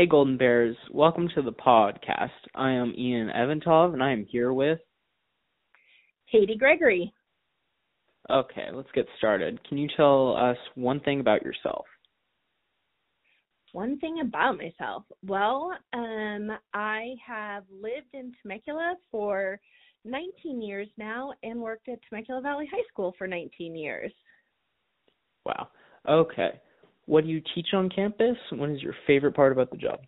Hey, Golden Bears. Welcome to the podcast. I am Ian Evantov, and I am here with Katie Gregory. Okay, let's get started. Can you tell us one thing about yourself? One thing about myself. Well, um, I have lived in Temecula for 19 years now and worked at Temecula Valley High School for 19 years. Wow. Okay. What do you teach on campus? What is your favorite part about the job?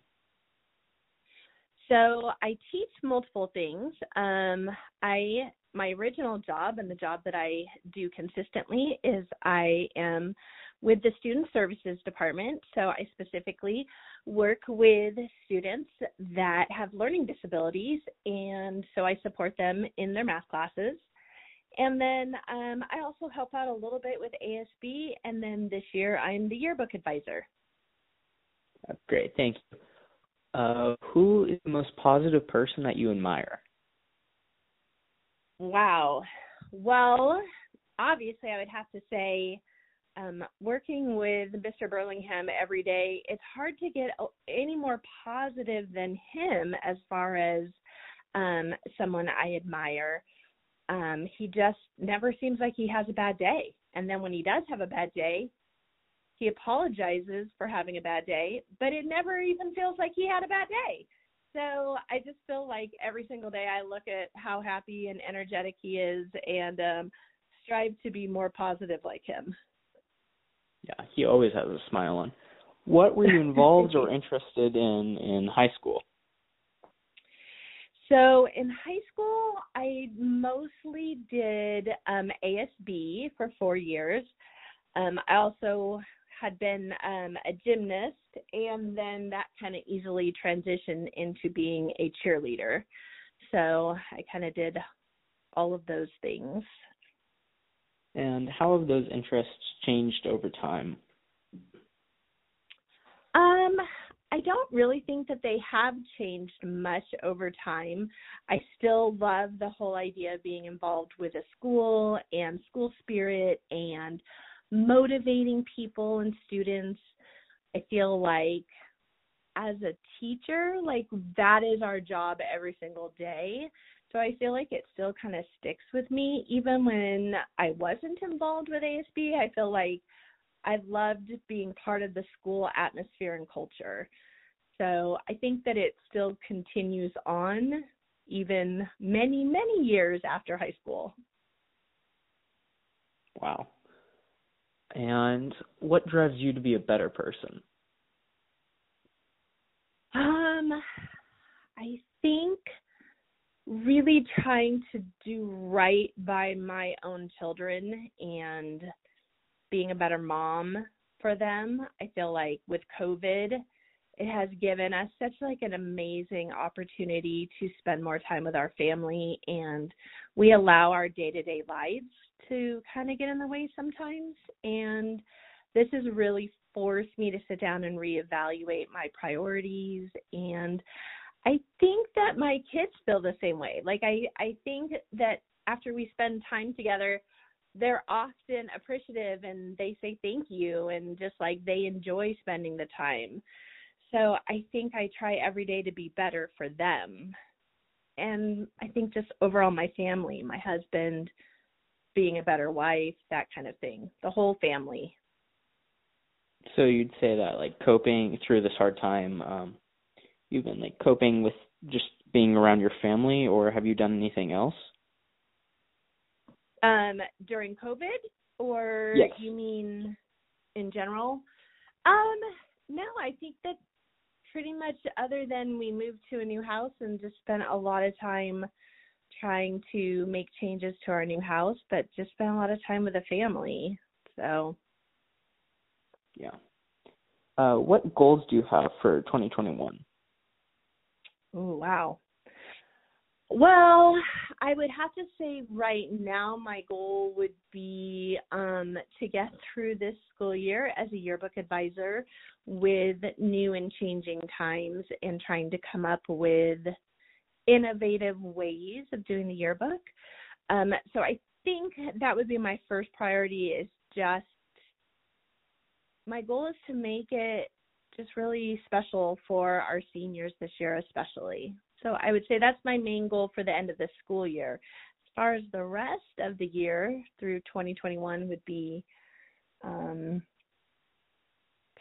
So I teach multiple things. Um, I my original job and the job that I do consistently is I am with the student services department. So I specifically work with students that have learning disabilities, and so I support them in their math classes. And then um, I also help out a little bit with ASB, and then this year I'm the yearbook advisor. Great, thank you. Uh, who is the most positive person that you admire? Wow. Well, obviously, I would have to say, um, working with Mr. Burlingham every day, it's hard to get any more positive than him as far as um, someone I admire um he just never seems like he has a bad day. And then when he does have a bad day he apologizes for having a bad day but it never even feels like he had a bad day. So i just feel like every single day i look at how happy and energetic he is and um strive to be more positive like him. Yeah he always has a smile on. What were you involved or interested in in high school so in high school, I mostly did um, ASB for four years. Um, I also had been um, a gymnast, and then that kind of easily transitioned into being a cheerleader. So I kind of did all of those things. And how have those interests changed over time? Um, I don't really think that they have changed much over time. I still love the whole idea of being involved with a school and school spirit and motivating people and students. I feel like as a teacher, like that is our job every single day. So I feel like it still kind of sticks with me. Even when I wasn't involved with ASB, I feel like I loved being part of the school atmosphere and culture. So I think that it still continues on even many, many years after high school. Wow. And what drives you to be a better person? Um, I think really trying to do right by my own children and being a better mom for them. I feel like with COVID, it has given us such like an amazing opportunity to spend more time with our family and we allow our day-to-day lives to kind of get in the way sometimes and this has really forced me to sit down and reevaluate my priorities and I think that my kids feel the same way. Like I I think that after we spend time together, they're often appreciative and they say thank you and just like they enjoy spending the time. So I think I try every day to be better for them. And I think just overall my family, my husband, being a better wife, that kind of thing. The whole family. So you'd say that like coping through this hard time, um you've been like coping with just being around your family or have you done anything else? Um, during COVID, or yes. you mean in general? Um, no, I think that pretty much other than we moved to a new house and just spent a lot of time trying to make changes to our new house, but just spent a lot of time with the family. So yeah. Uh, what goals do you have for 2021? Oh wow. Well, I would have to say right now my goal would be um, to get through this school year as a yearbook advisor with new and changing times and trying to come up with innovative ways of doing the yearbook. Um, so I think that would be my first priority is just my goal is to make it just really special for our seniors this year, especially. So I would say that's my main goal for the end of the school year. As far as the rest of the year through 2021 would be um,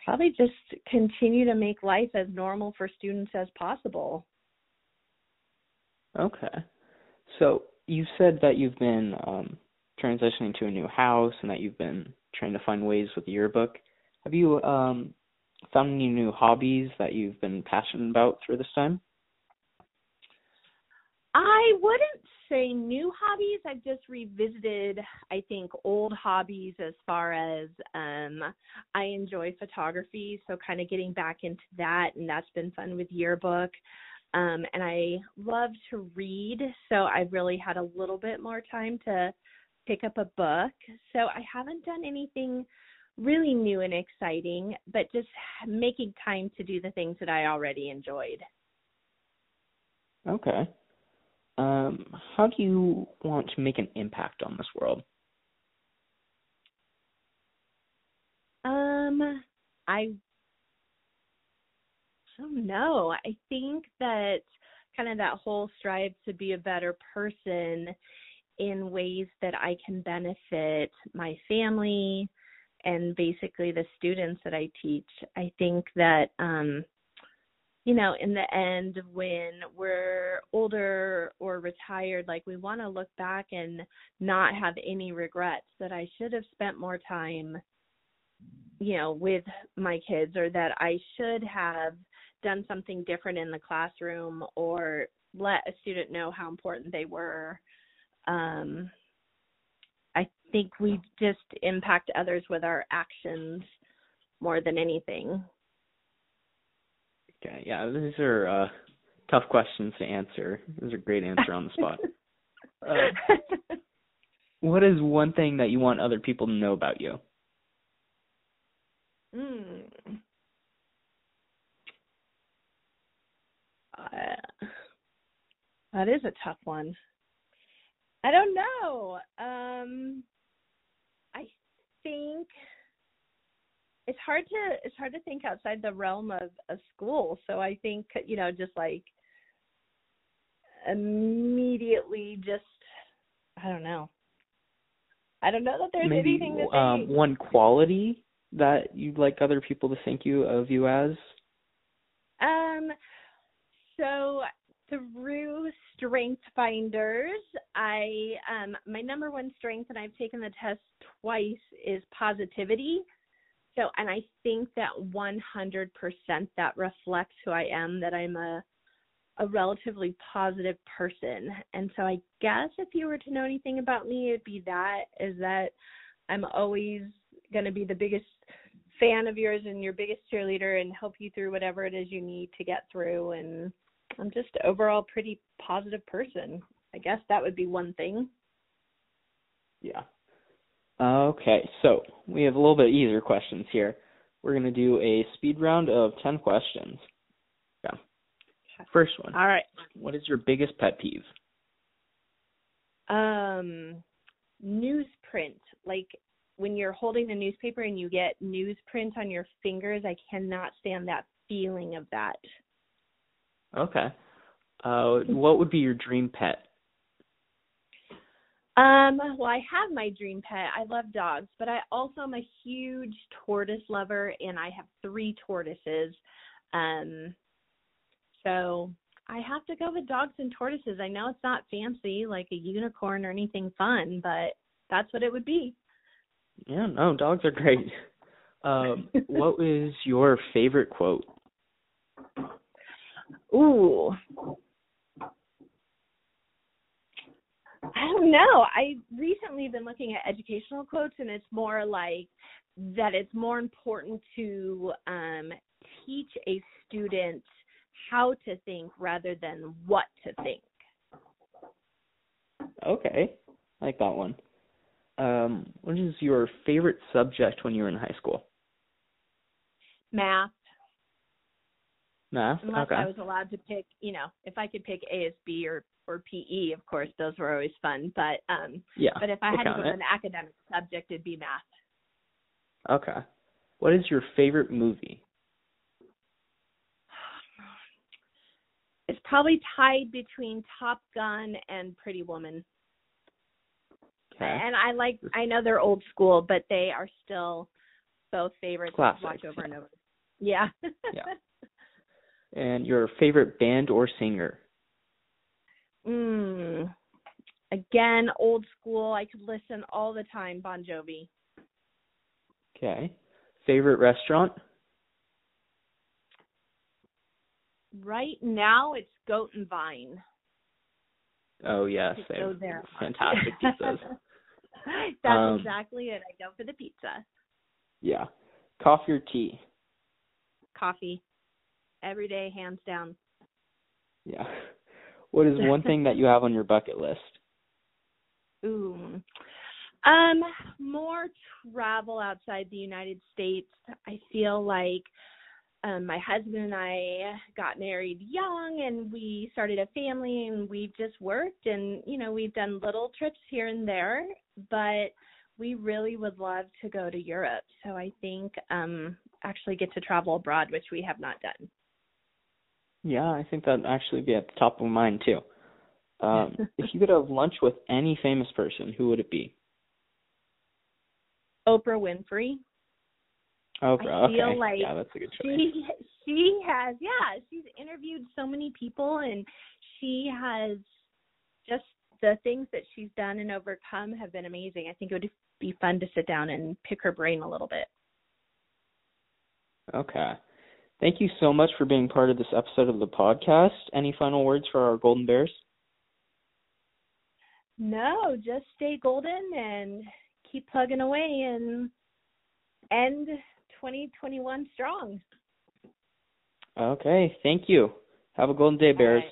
probably just continue to make life as normal for students as possible. Okay. So you said that you've been um, transitioning to a new house and that you've been trying to find ways with the yearbook. Have you um, found any new hobbies that you've been passionate about through this time? I wouldn't say new hobbies. I've just revisited, I think, old hobbies as far as um I enjoy photography, so kind of getting back into that and that's been fun with yearbook. Um and I love to read, so I've really had a little bit more time to pick up a book. So I haven't done anything really new and exciting, but just making time to do the things that I already enjoyed. Okay. Um, how do you want to make an impact on this world? Um, I don't know. I think that kind of that whole strive to be a better person in ways that I can benefit my family and basically the students that I teach. I think that um you know, in the end, when we're older or retired, like we want to look back and not have any regrets that I should have spent more time, you know, with my kids or that I should have done something different in the classroom or let a student know how important they were. Um, I think we just impact others with our actions more than anything. Okay, yeah, these are uh, tough questions to answer. These are great answer on the spot. uh, what is one thing that you want other people to know about you? Mm. Uh, that is a tough one. I don't know. Um, I think it's hard to it's hard to think outside the realm of a school. So I think you know just like immediately just I don't know. I don't know that there's Maybe, anything to um, one quality that you'd like other people to think you of you as. Um. So through Strength Finders, I um my number one strength, and I've taken the test twice, is positivity. So, and I think that 100% that reflects who I am, that I'm a a relatively positive person. And so I guess if you were to know anything about me, it'd be that is that I'm always going to be the biggest fan of yours and your biggest cheerleader and help you through whatever it is you need to get through and I'm just overall pretty positive person. I guess that would be one thing. Yeah. Okay, so we have a little bit easier questions here. We're going to do a speed round of 10 questions. Yeah. First one. All right. What is your biggest pet peeve? Um newsprint. Like when you're holding the newspaper and you get newsprint on your fingers, I cannot stand that feeling of that. Okay. Uh what would be your dream pet? Um, well, I have my dream pet. I love dogs, but I also am a huge tortoise lover and I have three tortoises. Um so I have to go with dogs and tortoises. I know it's not fancy like a unicorn or anything fun, but that's what it would be. Yeah, no, dogs are great. Um, what is your favorite quote? Ooh, I don't know. I recently been looking at educational quotes and it's more like that it's more important to um teach a student how to think rather than what to think. Okay. I like that one. Um, what is your favorite subject when you were in high school? Math. No. Unless okay. I was allowed to pick, you know, if I could pick ASB or or PE, of course, those were always fun. But um, yeah. But if I had to go with an academic subject, it'd be math. Okay. What is your favorite movie? It's probably tied between Top Gun and Pretty Woman. Okay. And I like I know they're old school, but they are still both favorites Classics. to watch over yeah. and over. Yeah. yeah. And your favorite band or singer? mm. Again, old school. I could listen all the time. Bon Jovi. Okay. Favorite restaurant? Right now, it's Goat and Vine. Oh yes, they go there. fantastic pizzas. That's Um, exactly it. I go for the pizza, Yeah. Coffee or tea? coffee, every day, hands down. Yeah. What is one thing that you have on your bucket list? Ooh. Um, more travel outside the United States. I feel like um my husband and I got married young and we started a family and we've just worked and you know, we've done little trips here and there, but we really would love to go to Europe. So I think um actually get to travel abroad, which we have not done. Yeah, I think that'd actually be at the top of mind too. Um, if you could have lunch with any famous person, who would it be? Oprah Winfrey. Oprah. I feel okay. like yeah, that's a good choice. she she has yeah she's interviewed so many people and she has just the things that she's done and overcome have been amazing i think it would be fun to sit down and pick her brain a little bit Okay. Thank you so much for being part of this episode of the podcast. Any final words for our Golden Bears? no just stay golden and keep plugging away and end 2021 strong Okay, thank you. Have a golden day, Bears.